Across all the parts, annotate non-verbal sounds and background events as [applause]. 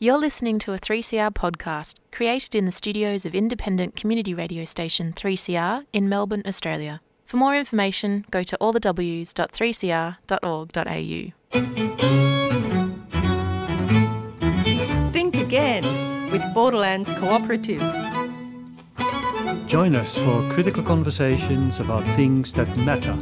You're listening to a 3CR podcast created in the studios of independent community radio station 3CR in Melbourne, Australia. For more information, go to allthews.3cr.org.au. Think Again with Borderlands Cooperative. Join us for critical conversations about things that matter.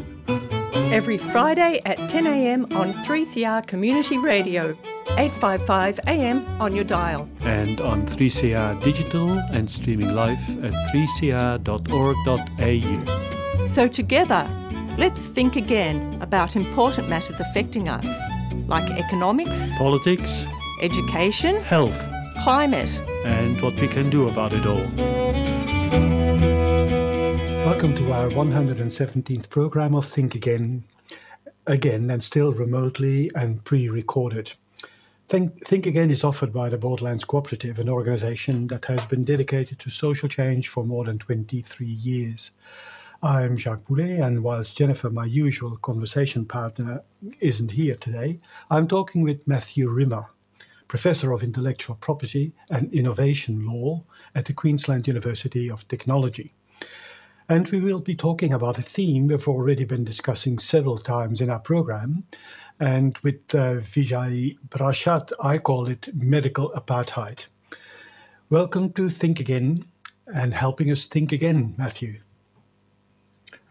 Every Friday at 10am on 3CR Community Radio. 855 AM on your dial. And on 3CR Digital and streaming live at 3cr.org.au. So, together, let's think again about important matters affecting us, like economics, politics, education, health, climate, and what we can do about it all. Welcome to our 117th program of Think Again, again and still remotely and pre recorded. Think, Think Again is offered by the Borderlands Cooperative, an organization that has been dedicated to social change for more than 23 years. I'm Jacques Boulet, and whilst Jennifer, my usual conversation partner, isn't here today, I'm talking with Matthew Rimmer, Professor of Intellectual Property and Innovation Law at the Queensland University of Technology. And we will be talking about a theme we've already been discussing several times in our program, and with uh, Vijay Prashad, I call it medical apartheid. Welcome to Think Again and helping us think again, Matthew.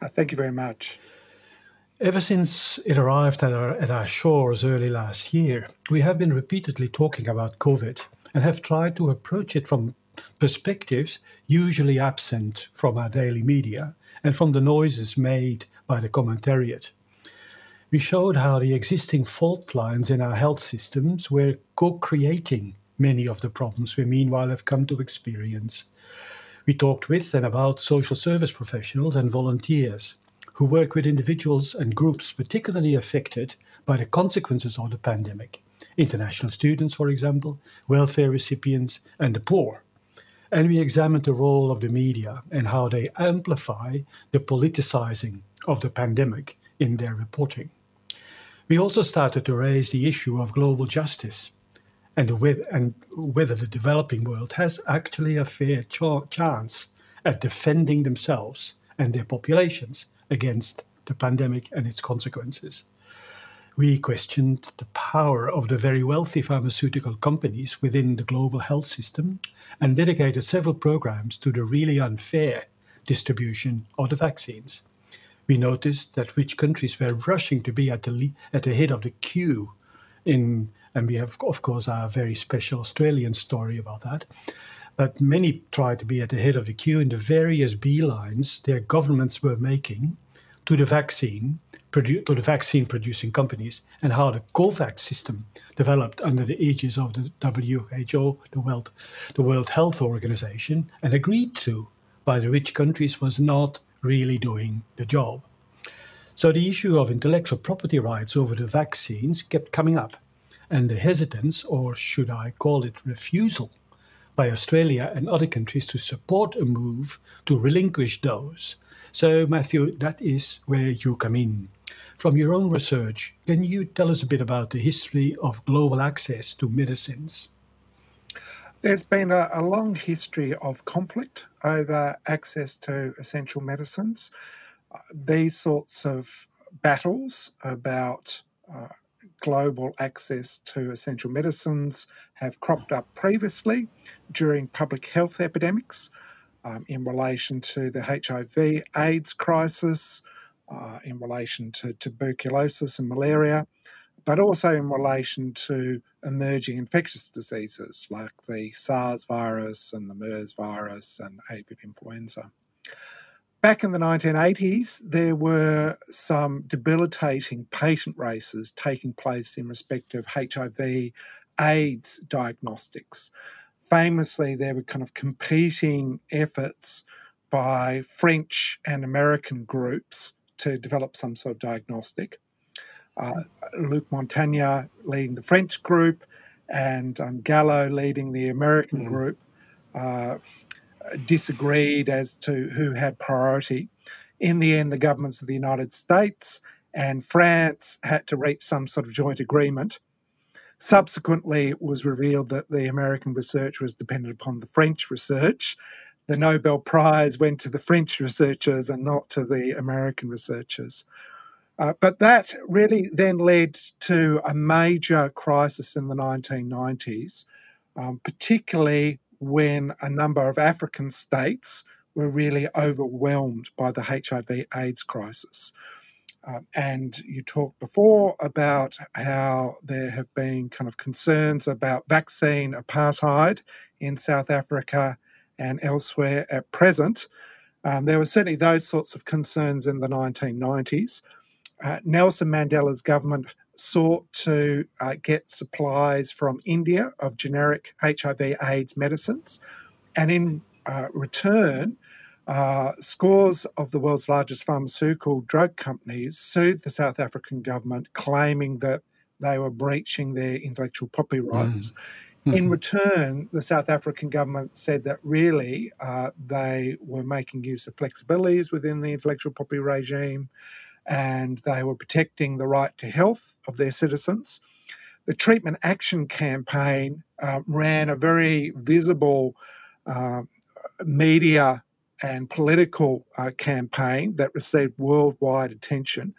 Uh, thank you very much. Ever since it arrived at our, at our shores early last year, we have been repeatedly talking about COVID and have tried to approach it from perspectives usually absent from our daily media and from the noises made by the commentariat we showed how the existing fault lines in our health systems were co creating many of the problems we meanwhile have come to experience. We talked with and about social service professionals and volunteers who work with individuals and groups particularly affected by the consequences of the pandemic. International students, for example, welfare recipients, and the poor. And we examined the role of the media and how they amplify the politicizing of the pandemic in their reporting. We also started to raise the issue of global justice and, the, and whether the developing world has actually a fair ch- chance at defending themselves and their populations against the pandemic and its consequences. We questioned the power of the very wealthy pharmaceutical companies within the global health system and dedicated several programs to the really unfair distribution of the vaccines we noticed that rich countries were rushing to be at the, at the head of the queue in and we have of course our very special Australian story about that. But many tried to be at the head of the queue in the various beelines their governments were making to the vaccine, produ- to the vaccine producing companies, and how the COVAX system developed under the aegis of the WHO, the World, the World Health Organization, and agreed to by the rich countries was not really doing the job. So the issue of intellectual property rights over the vaccines kept coming up, and the hesitance, or should I call it refusal, by Australia and other countries to support a move to relinquish those. So, Matthew, that is where you come in. From your own research, can you tell us a bit about the history of global access to medicines? There's been a, a, long history of conflict over access to essential medicines. Uh, these sorts of battles about uh, global access to essential medicines have cropped up previously during public health epidemics um, in relation to the HIV AIDS crisis, uh, in relation to tuberculosis and malaria, but also in relation to emerging infectious diseases like the SARS virus and the MERS virus and avian influenza. Back in the 1980s, there were some debilitating patent races taking place in respect of HIV AIDS diagnostics. Famously, there were kind of competing efforts by French and American groups to develop some sort of diagnostic uh, Luc Montagnier leading the French group and um, Gallo leading the American mm. group, uh, disagreed as to who had priority. In the end, the governments of the United States and France had to reach some sort of joint agreement. Subsequently, it was revealed that the American research was dependent upon the French research. The Nobel Prize went to the French researchers and not to the American researchers. Uh, but that really then led to a major crisis in the 1990s, um, particularly when a number of African states were really overwhelmed by the HIV AIDS crisis. Um, and you talked before about how there have been kind of concerns about vaccine apartheid in South Africa and elsewhere at present. Um, there were certainly those sorts of concerns in the 1990s. Uh, Nelson Mandela's government sought to uh, get supplies from India of generic HIV AIDS medicines. And in uh, return, uh, scores of the world's largest pharmaceutical drug companies sued the South African government, claiming that they were breaching their intellectual property mm. rights. Mm. In return, the South African government said that really uh, they were making use of flexibilities within the intellectual property regime and they were protecting the right to health of their citizens. The Treatment Action Campaign uh, ran a very visible uh, media and political uh, campaign that received worldwide attention.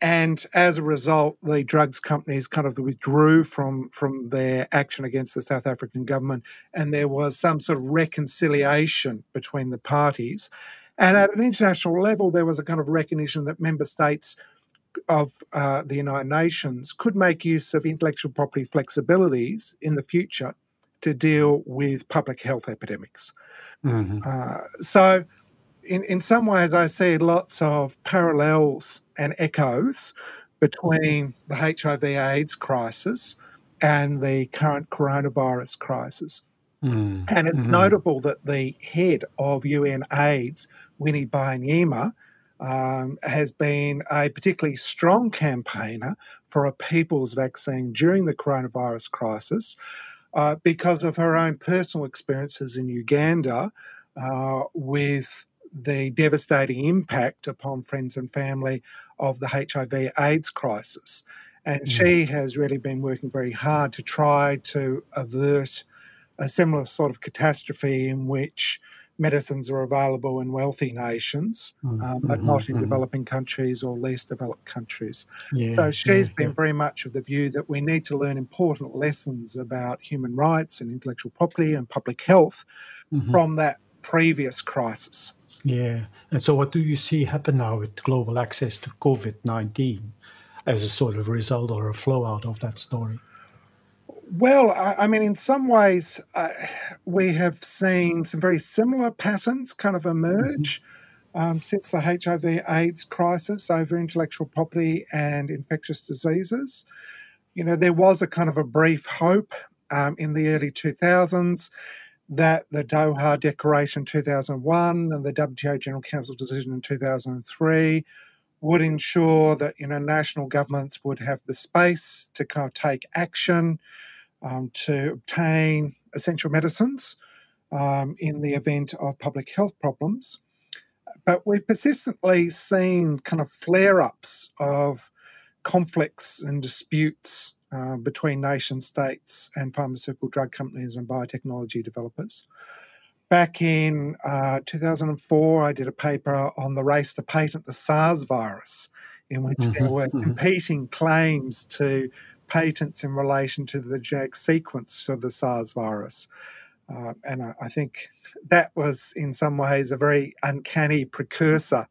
And as a result, the drugs companies kind of withdrew from, from their action against the South African government, and there was some sort of reconciliation between the parties. And at an international level, there was a kind of recognition that member states of uh, the United Nations could make use of intellectual property flexibilities in the future to deal with public health epidemics. Mm-hmm. Uh, so, in, in some ways, I see lots of parallels and echoes between the HIV AIDS crisis and the current coronavirus crisis. Mm. And it's mm-hmm. notable that the head of UN AIDS, Winnie Byanyima, um, has been a particularly strong campaigner for a people's vaccine during the coronavirus crisis uh, because of her own personal experiences in Uganda uh, with the devastating impact upon friends and family of the HIV AIDS crisis. And mm. she has really been working very hard to try to avert a similar sort of catastrophe in which medicines are available in wealthy nations, mm, um, but mm-hmm, not in mm-hmm. developing countries or less developed countries. Yeah, so she's yeah, been yeah. very much of the view that we need to learn important lessons about human rights and intellectual property and public health mm-hmm. from that previous crisis. Yeah. And so, what do you see happen now with global access to COVID 19 as a sort of result or a flow out of that story? Well, I, I mean, in some ways, uh, we have seen some very similar patterns kind of emerge mm-hmm. um, since the HIV/AIDS crisis over intellectual property and infectious diseases. You know, there was a kind of a brief hope um, in the early 2000s that the Doha Declaration 2001 and the WTO General Council decision in 2003 would ensure that you know national governments would have the space to kind of take action um, to obtain essential medicines um, in the event of public health problems. But we've persistently seen kind of flare ups of conflicts and disputes uh, between nation states and pharmaceutical drug companies and biotechnology developers. Back in uh, 2004, I did a paper on the race to patent the SARS virus, in which mm-hmm, there were mm-hmm. competing claims to patents in relation to the genetic sequence for the SARS virus. Uh, and I, I, think that was, in some ways, a very uncanny precursor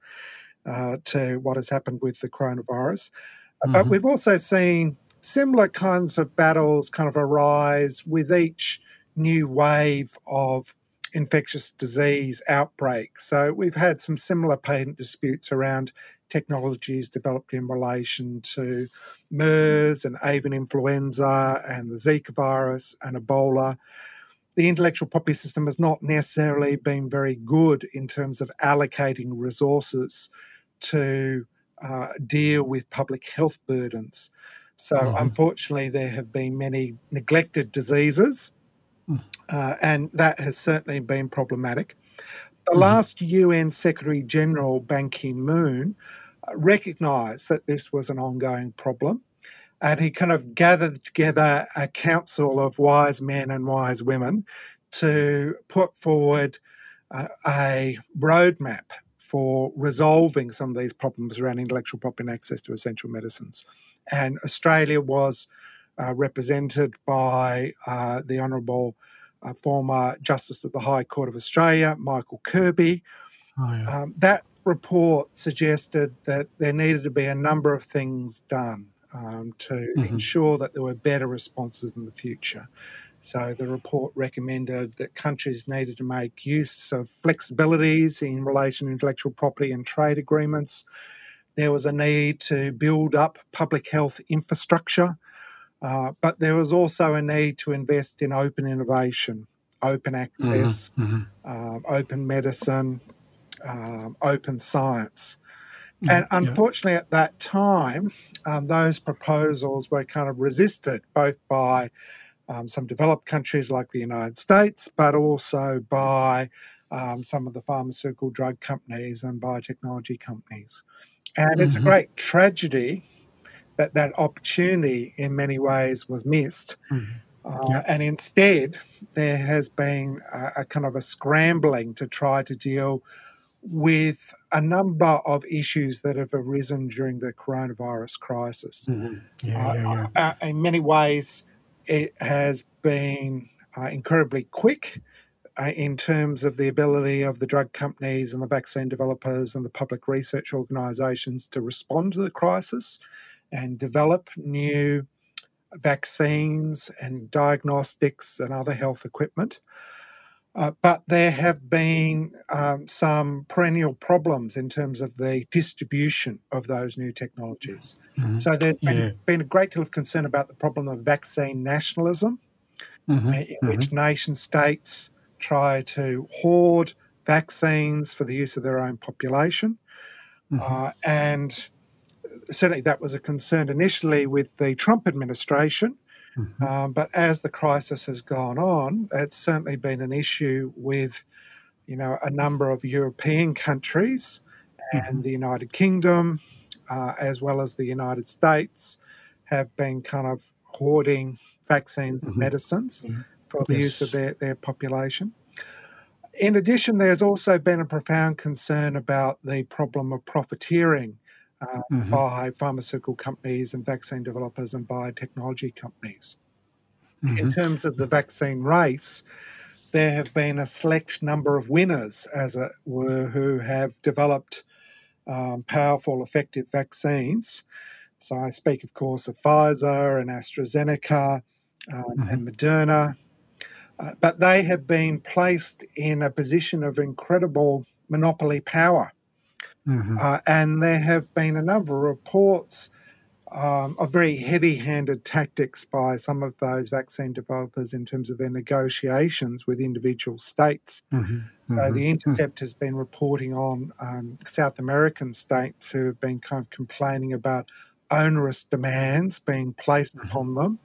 uh, to what has happened with the coronavirus. Mm-hmm. But we've also seen similar kinds of battles kind of arise with each new wave of infectious disease outbreak. So we've had some similar patent disputes around technologies developed in relation to MERS and avian influenza and the Zika virus and Ebola. The intellectual property system has not necessarily been very good in terms of allocating resources to uh, deal with public health burdens. So, mm-hmm. unfortunately, there have been many neglected diseases, mm. uh, and that has certainly been problematic. The mm-hmm. last UN Secretary General, Ban Ki moon, recognised that this was an ongoing problem. and he kind of gathered together a council of wise men and wise women to put forward uh, a roadmap for resolving some of these problems around intellectual property and access to essential medicines. And Australia was uh, represented by uh, the Honourable uh, former Justice of the High Court of Australia, Michael Kirby. Oh, yeah. um, that report suggested that there needed to be a number of things done um, to mm-hmm. ensure that there were better responses in the future. So the report recommended that countries needed to make use of flexibilities in relation to intellectual property and trade agreements. There was a need to build up public health infrastructure, uh, but there was also a need to invest in open innovation, open mm-hmm. access, mm-hmm. Um, open medicine, um, open science. Mm, and unfortunately, yeah. at that time, um, those proposals were kind of resisted both by um, some developed countries like the United States, but also by um, some of the pharmaceutical drug companies and biotechnology companies. And mm-hmm. it's a mm-hmm. great tragedy that that opportunity, in many ways, was missed. Mm-hmm. Uh, yeah. And instead, there has been a, a kind of a scrambling to try to deal with a number of issues that have arisen during the coronavirus crisis. Mm-hmm. Yeah, uh, yeah, yeah. Uh, in many ways, it has been uh, incredibly quick uh, in terms of the ability of the drug companies and the vaccine developers and the public research organisations to respond to the crisis and develop new vaccines and diagnostics and other health equipment. Uh, but there have been um, some perennial problems in terms of the distribution of those new technologies. Mm-hmm. So there's been, yeah. been, a great deal of concern about the problem of vaccine nationalism, mm-hmm. Uh, in mm-hmm. which nation states try to hoard vaccines for the use of their own population. Mm-hmm. Uh, and certainly that was a concern initially with the Trump administration. Mm-hmm. Um, but as the crisis has gone on, it's certainly been an issue with, you know, a number of European countries and mm-hmm. the United Kingdom, uh, as well as the United States, have been kind of hoarding vaccines and mm-hmm. medicines mm-hmm. for the yes. use of their, their population. In addition, there's also been a profound concern about the problem of profiteering uh, mm-hmm. by pharmaceutical companies and vaccine developers and biotechnology companies. Mm-hmm. In terms of the vaccine race, there have been a select number of winners, as it were, who have developed um, powerful, effective vaccines. So I speak, of course, of Pfizer and AstraZeneca um, mm-hmm. and Moderna. Uh, but they have been placed in a position of incredible monopoly power Mm-hmm. Uh, and there have been a number of reports um, of very heavy handed tactics by some of those vaccine developers in terms of their negotiations with individual states. Mm-hmm. So mm-hmm. the Intercept has been reporting on um, South American states who have been kind of complaining about onerous demands being placed mm-hmm. upon them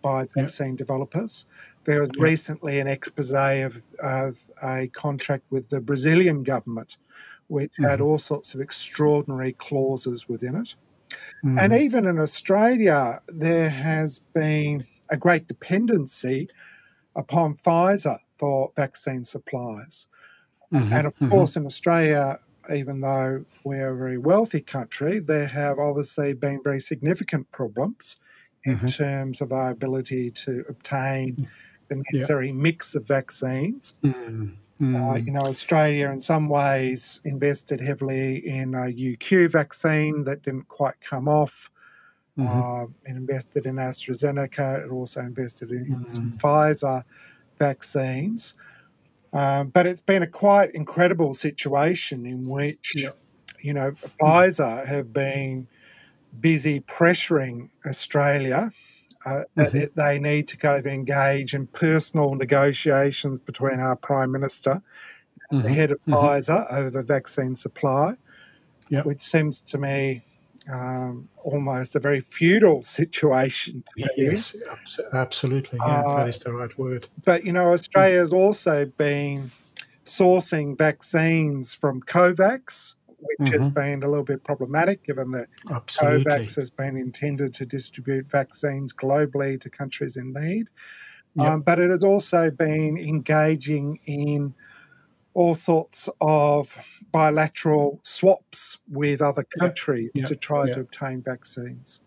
by vaccine developers. There was recently an expose of, of a contract with the Brazilian government which mm-hmm. had all sorts of extraordinary clauses within it. Mm-hmm. And even in Australia, there has been a great dependency upon Pfizer for vaccine supplies. Mm-hmm. And of mm-hmm. course, in Australia, even though we're a very wealthy country, there have obviously been very significant problems in mm-hmm. terms of our ability to obtain mm. The necessary mix of vaccines. Mm. Mm. Uh, you know, Australia in some ways invested heavily in a UQ vaccine that didn't quite come off. Mm-hmm. Uh, it invested in AstraZeneca. It also invested in, in some mm. Pfizer vaccines. Um, but it's been a quite incredible situation in which, you know, Pfizer have been busy pressuring Australia uh, mm-hmm. it, they need to kind of engage in personal negotiations between our Prime Minister and mm-hmm. the head of mm-hmm. Pfizer over the vaccine supply, yep. which seems to me um, almost a very feudal [laughs] situation. yes, absolutely. Yeah, uh, that is the right word. But, you know, Australia has also been sourcing vaccines from COVAX, which mm-hmm. has been a little bit problematic given that Absolutely. COVAX has been intended to distribute vaccines globally to countries in need. Yep. Um, but it has also been engaging in all sorts of bilateral swaps with other countries yep. Yep. to try to obtain vaccines.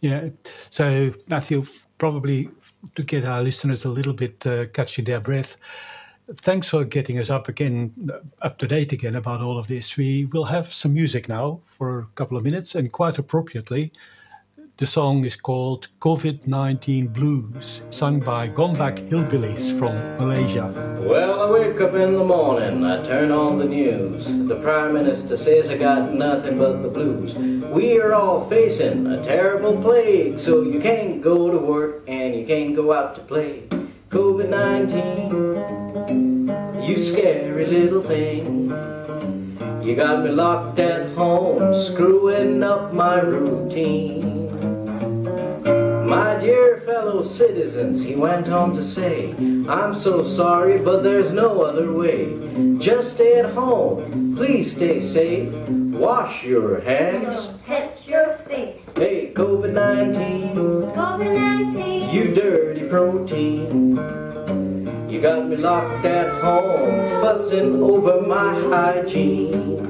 Yeah. So, Matthew, probably to get our listeners a little bit uh, catching their breath, thanks for getting us up again, uh, up to date again about all of this. We will have some music now for a couple of minutes, and quite appropriately, the song is called COVID 19 Blues, sung by Gombak Hillbillies from Malaysia. Well, I wake up in the morning, I turn on the news. The Prime Minister says I got nothing but the blues. We are all facing a terrible plague, so you can't go to work and you can't go out to play. COVID 19, you scary little thing. You got me locked at home, screwing up my routine. My dear fellow citizens, he went on to say, I'm so sorry, but there's no other way. Just stay at home, please stay safe, wash your hands, touch your face. Hey, COVID 19, COVID 19, you dirty protein. You got me locked at home, fussing over my hygiene.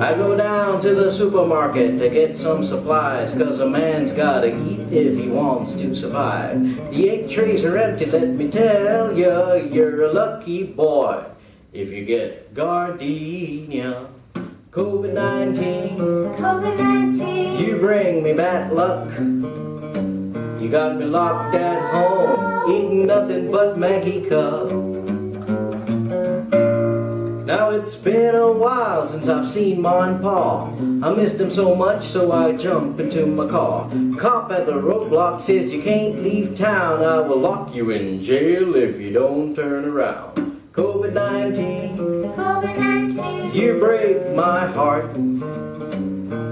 I go down to the supermarket to get some supplies, cause a man's gotta eat if he wants to survive. The egg trays are empty, let me tell ya, you're a lucky boy if you get gardenia. COVID 19, COVID 19, you bring me bad luck. You got me locked at home, eating nothing but Maggi Cup. Now it's been a while since I've seen Ma and Pa. I missed them so much, so I jump into my car. Cop at the roadblock says you can't leave town. I will lock you in jail if you don't turn around. COVID 19, COVID 19, you break my heart.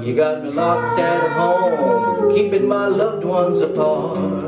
You got me locked at home, keeping my loved ones apart.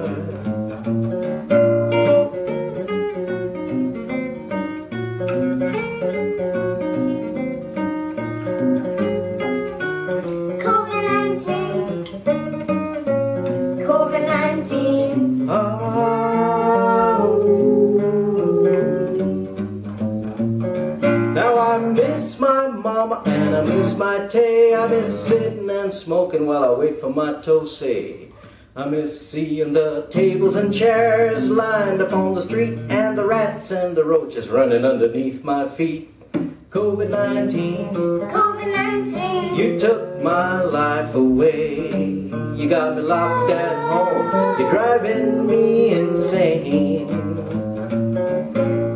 And smoking while I wait for my toasty. I miss seeing the tables and chairs lined upon the street and the rats and the roaches running underneath my feet. COVID 19, COVID 19, you took my life away. You got me locked at home, you're driving me insane.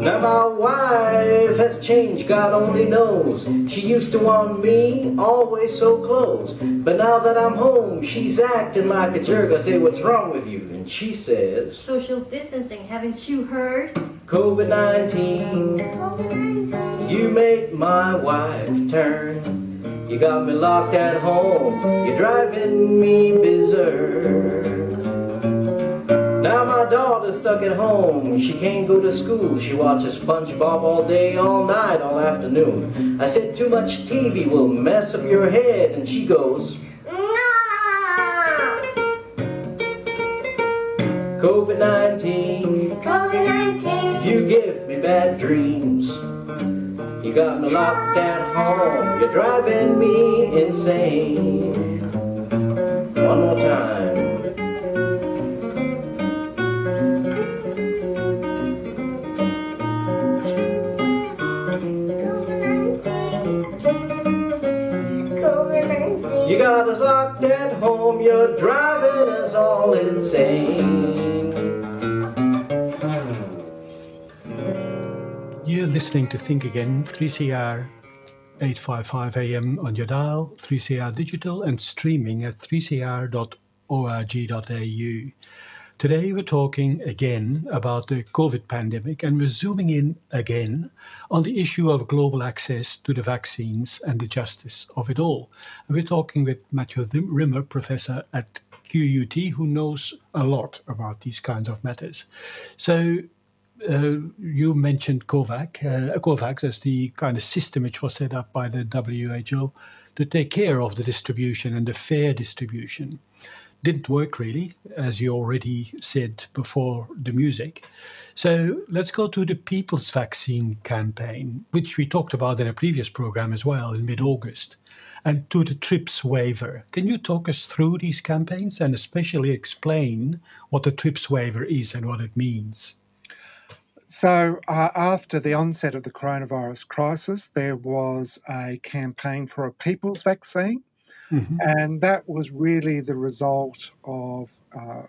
Now my wife has changed, God only knows. She used to want me always so close. But now that I'm home, she's acting like a jerk. I say, what's wrong with you? And she says, Social distancing, haven't you heard? COVID-19, COVID-19. you make my wife turn. You got me locked at home, you're driving me berserk. Now my daughter's stuck at home. She can't go to school. She watches SpongeBob all day, all night, all afternoon. I said too much TV will mess up your head, and she goes, COVID 19. COVID 19. You give me bad dreams. You got me locked at home. You're driving me insane. Listening to Think Again, 3CR 855 AM on your dial, 3CR digital, and streaming at 3cr.org.au. Today, we're talking again about the COVID pandemic, and we're zooming in again on the issue of global access to the vaccines and the justice of it all. And we're talking with Matthew Rimmer, professor at QUT, who knows a lot about these kinds of matters. So, uh, you mentioned COVAX, uh, COVAX as the kind of system which was set up by the WHO to take care of the distribution and the fair distribution. Didn't work really, as you already said before the music. So let's go to the People's Vaccine Campaign, which we talked about in a previous program as well in mid August, and to the TRIPS waiver. Can you talk us through these campaigns and especially explain what the TRIPS waiver is and what it means? So, uh, after the onset of the coronavirus crisis, there was a campaign for a people's vaccine. Mm-hmm. And that was really the result of uh,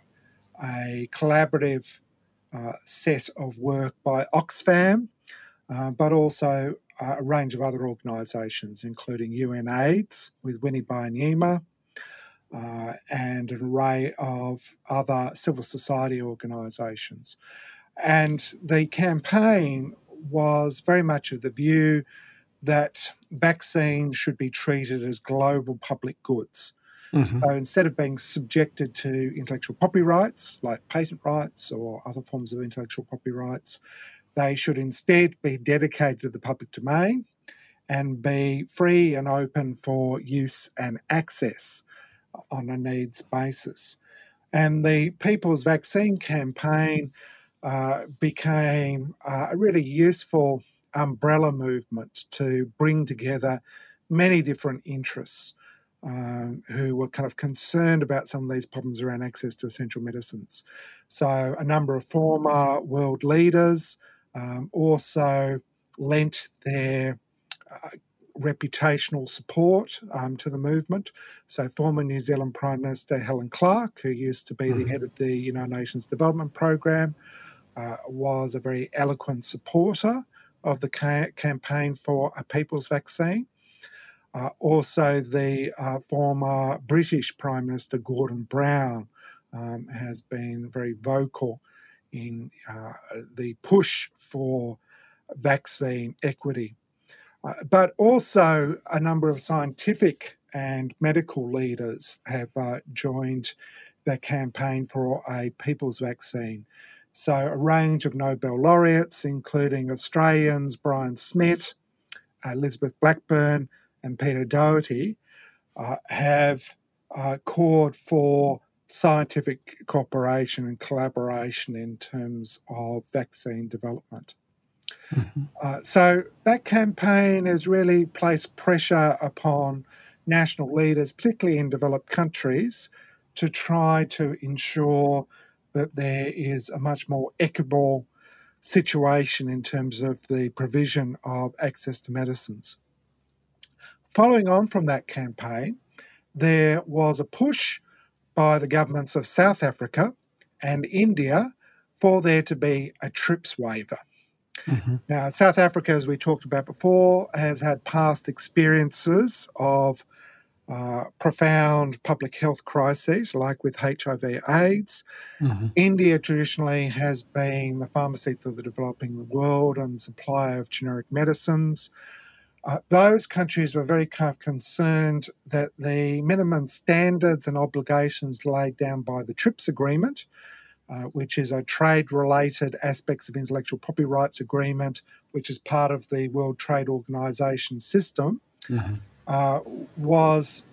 a collaborative uh, set of work by Oxfam, uh, but also a range of other organisations, including UNAIDS with Winnie Byanyima, uh, and an array of other civil society organisations. And the campaign was very much of the view that vaccines should be treated as global public goods. Mm-hmm. So instead of being subjected to intellectual property rights, like patent rights or other forms of intellectual property rights, they should instead be dedicated to the public domain and be free and open for use and access on a needs basis. And the People's Vaccine Campaign uh, became a really useful umbrella movement to bring together many different interests um, who were kind of concerned about some of these problems around access to essential medicines. So, a number of former world leaders um, also lent their uh, reputational support um, to the movement. So, former New Zealand Prime Minister Helen Clark, who used to be mm-hmm. the head of the United Nations Development Programme, uh, was a very eloquent supporter of the ca- campaign for a people's vaccine. Uh, also, the uh, former British Prime Minister Gordon Brown um, has been very vocal in uh, the push for vaccine equity. Uh, but also, a number of scientific and medical leaders have joined the campaign for a people's vaccine. So, a range of Nobel laureates, including Australians Brian Schmidt, Elizabeth Blackburn, and Peter Doherty, uh, have uh, called for scientific cooperation and collaboration in terms of vaccine development. Mm-hmm. Uh, so, that campaign has really placed pressure upon national leaders, particularly in developed countries, to try to ensure that there is a much more equitable situation in terms of the provision of access to medicines. Following on from that campaign, there was a push by the governments of South Africa and India for there to be a TRIPS waiver. Mm-hmm. Now, South Africa, as we talked about before, has had past experiences of uh, profound public health crises like with HIV AIDS. Mm-hmm. India traditionally has been the pharmacy for the developing world and supply of generic medicines. Uh, those countries were very kind of concerned that the minimum standards and obligations laid down by the TRIPS agreement, uh, which is a trade related aspects of intellectual property rights agreement, which is part of the World Trade Organization system. Mm-hmm uh, was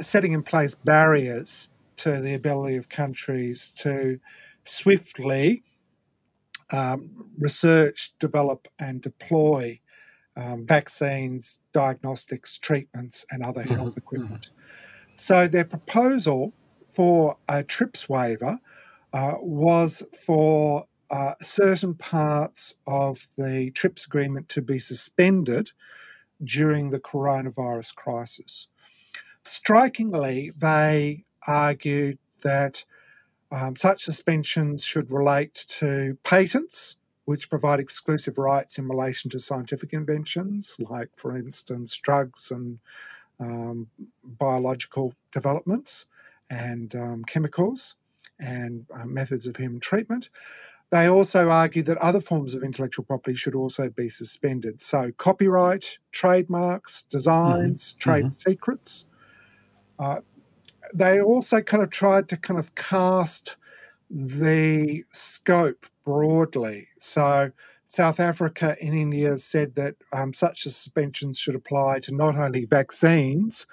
setting in place barriers to the ability of countries to swiftly um, research, develop, and deploy um, vaccines, diagnostics, treatments, and other mm-hmm. health mm-hmm. equipment. So, their proposal for a TRIPS waiver uh, was for uh, certain parts of the TRIPS agreement to be suspended during the coronavirus crisis. Strikingly, they argued that um, such suspensions should relate to patents, which provide exclusive rights in relation to scientific inventions, like, for instance, drugs and um, biological developments and um, chemicals and uh, methods of human treatment. They also argued that other forms of intellectual property should also be suspended. So, copyright, trademarks, designs, mm-hmm. trade mm-hmm. secrets. Uh, they also kind of tried to kind of cast the scope broadly. So, South Africa and India said that um, such suspensions should apply to not only vaccines,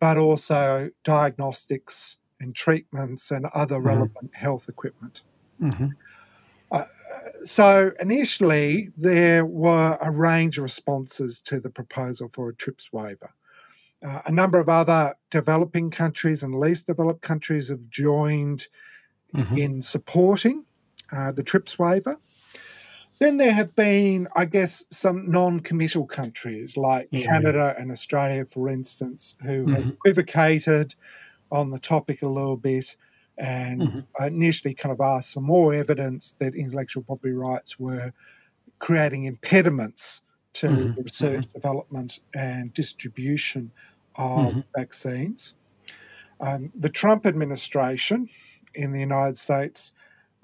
but also diagnostics and treatments and other Mm-hmm. relevant health equipment. Mhm. So initially, there were a range of responses to the proposal for a TRIPS waiver. Uh, a number of other developing countries and least developed countries have joined Mhm. in supporting uh, the TRIPS waiver. Then there have been, I guess, some non committal countries like Yeah. Canada and Australia, for instance, who have Mhm. equivocated on the topic a little bit and Mhm. initially kind of asked for more evidence that intellectual property rights were creating impediments to Mhm. the research, development, and distribution of Mhm. vaccines. Um, the Trump administration in the United States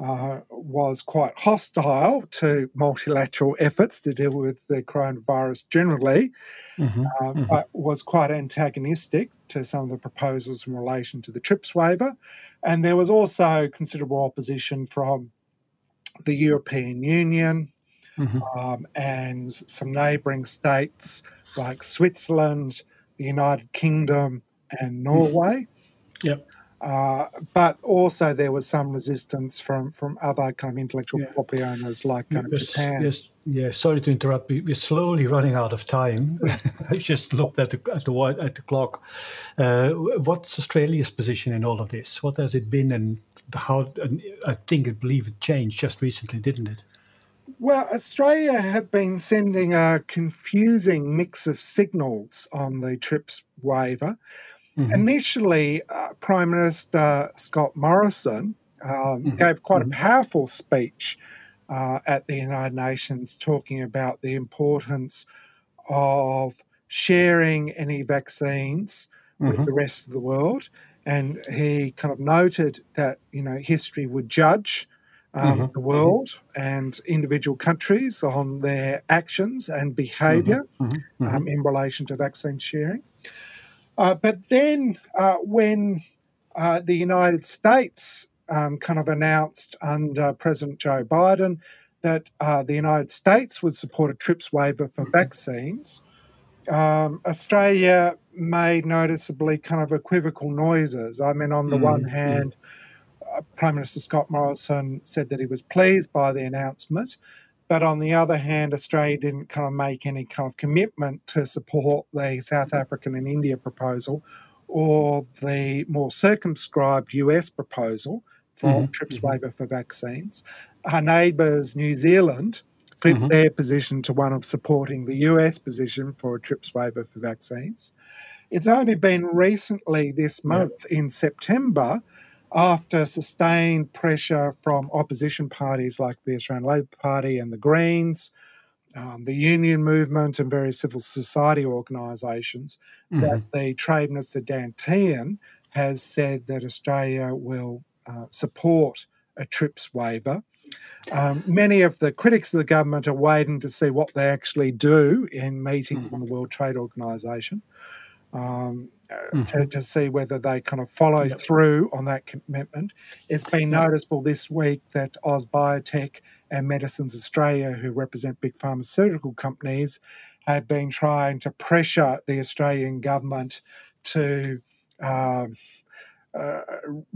uh, was quite hostile to multilateral efforts to deal with the coronavirus generally, Mhm. um, Mhm. but was quite antagonistic to some of the proposals in relation to the TRIPS waiver. And there was also considerable opposition from the European Union Mhm. um, and some neighbouring states like Switzerland, the United Kingdom, and Norway. Yep. Uh, but also there was some resistance from, from other kind of intellectual Yeah. property owners like um, Yes, Japan. yes, yeah. Sorry to interrupt. We- We're slowly running out of time. [laughs] I just looked at the at the at the clock. Uh, what's Australia's position in all of this? What has it been, and how? And I think I believe it changed just recently, didn't it? Well, Australia have been sending a confusing mix of signals on the TRIPS waiver. Mhm. Initially, uh, Prime Minister Scott Morrison um, Mhm. gave quite Mhm. a powerful speech uh, at the United Nations talking about the importance of sharing any vaccines with Mhm. the rest of the world. And he kind of noted that, you know, history would judge um, Mhm. the world and individual countries on their actions and behavior um, in relation to vaccine sharing. Uh, but then uh, when uh, the United States um, kind of announced under President Joe Biden that uh, the United States would support a TRIPS waiver for vaccines, um, Australia made noticeably kind of equivocal noises. I mean, on the Mm, one hand, uh, Prime Minister Scott Morrison said that he was pleased by the announcement, but on the other hand, Australia didn't kind of make any kind of commitment to support the South African and India proposal or the more circumscribed US proposal for Mhm, TRIPS mhm. waiver for vaccines. Our neighbours, New Zealand, flipped Mhm. their position to one of supporting the US position for a TRIPS waiver for vaccines. It's only been recently this month in September, after sustained pressure from opposition parties like the Australian Labor Party and the Greens, um, the union movement, and various civil society organisations, that Mhm. the Trade Minister Dan Tehan has said that Australia will uh, support a TRIPS waiver. Um, many of the critics of the government are waiting to see what they actually do in meetings in the World Trade Organization um, uh, to, to see whether they kind of follow Yep. through on that commitment. It's been noticeable this week that AusBiotech and Medicines Australia, who represent big pharmaceutical companies, have been trying to pressure the Australian government to um, uh,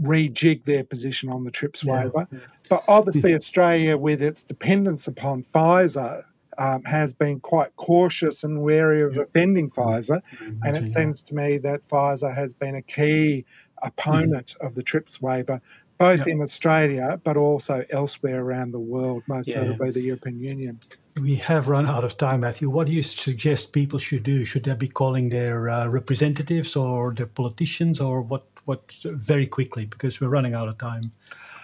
rejig their position on the TRIPS Yeah. waiver. But obviously, Australia, with its dependence upon Pfizer, um, has been quite cautious and wary of offending Pfizer. And it seems to me that Pfizer has been a key opponent of the TRIPS waiver, both Yeah. in Australia but also elsewhere around the world, most Yeah. notably the European Union. We have run out of time, Matthew. What do you suggest people should do? Should they be calling their uh, representatives or their politicians, or what? What? Very quickly, because we're running out of time.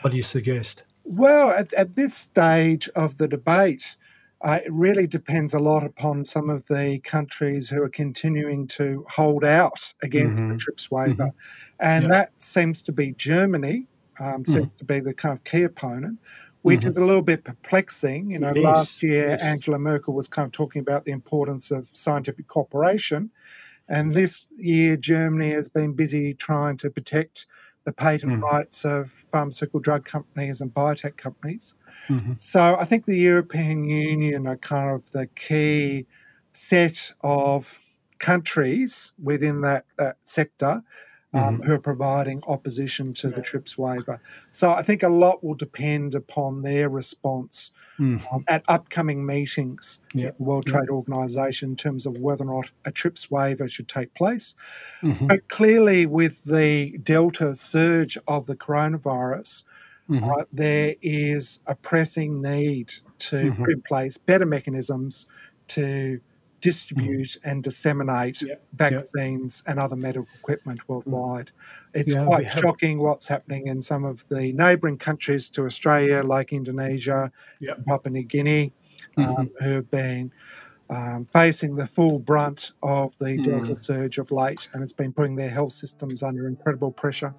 What do you suggest? Well, at, at this stage of the debate, uh, it really depends a lot upon some of the countries who are continuing to hold out against the Mhm. TRIPS waiver. And Yeah. that seems to be Germany, um, seems to be the kind of key opponent, which Mhm. is a little bit perplexing. You know, is, last year, yes. Angela Merkel was kind of talking about the importance of scientific cooperation. And this year, Germany has been busy trying to protect the patent mm. rights of pharmaceutical drug companies and biotech companies. Mm-hmm. So I think the European Union are kind of the key set of countries within that, that sector um, who are providing opposition to the TRIPS waiver. So I think a lot will depend upon their response um, at upcoming meetings Yeah. at the World Trade Organization in terms of whether or not a TRIPS waiver should take place. But clearly, with the Delta surge of the coronavirus, uh, there is a pressing need to put in place better mechanisms to distribute and disseminate vaccines and other medical equipment worldwide. It's Yeah, quite shocking what's happening in some of the neighbouring countries to Australia, like Indonesia, Yeah. Papua New Guinea, um, who have been um, facing the full brunt of the Delta surge of late, and it's been putting their health systems under incredible pressure.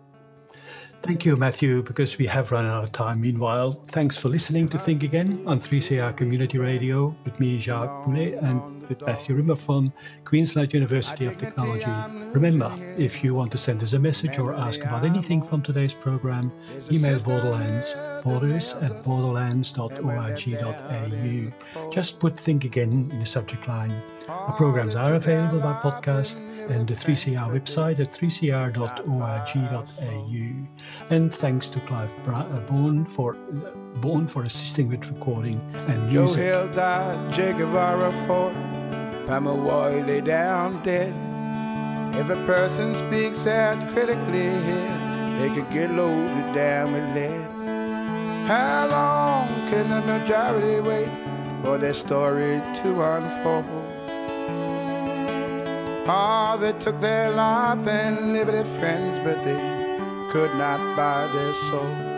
Thank you, Matthew, because we have run out of time. Meanwhile, thanks for listening to Think Again on 3CR Community Radio with me, Jacques Boulet, and with Matthew Rimmer from Queensland University of Technology. Remember, if you want to send us a message or ask about anything from today's program, email Borderlands, borders at borderlands.org.au. Just put Think Again in the subject line. Our programs are available by podcast and the 3CR website at 3cr.org.au. And thanks to Clive uh, Bourne for uh, Bourne for assisting with recording and Joe music. Hill died, Che Guevara fought, Pemulwuy lay down dead. If a person speaks out critically here, they could get loaded down with lead. How long can the majority wait for their story to unfold? Ah, they took their life and liberty friends, but they could not buy their soul.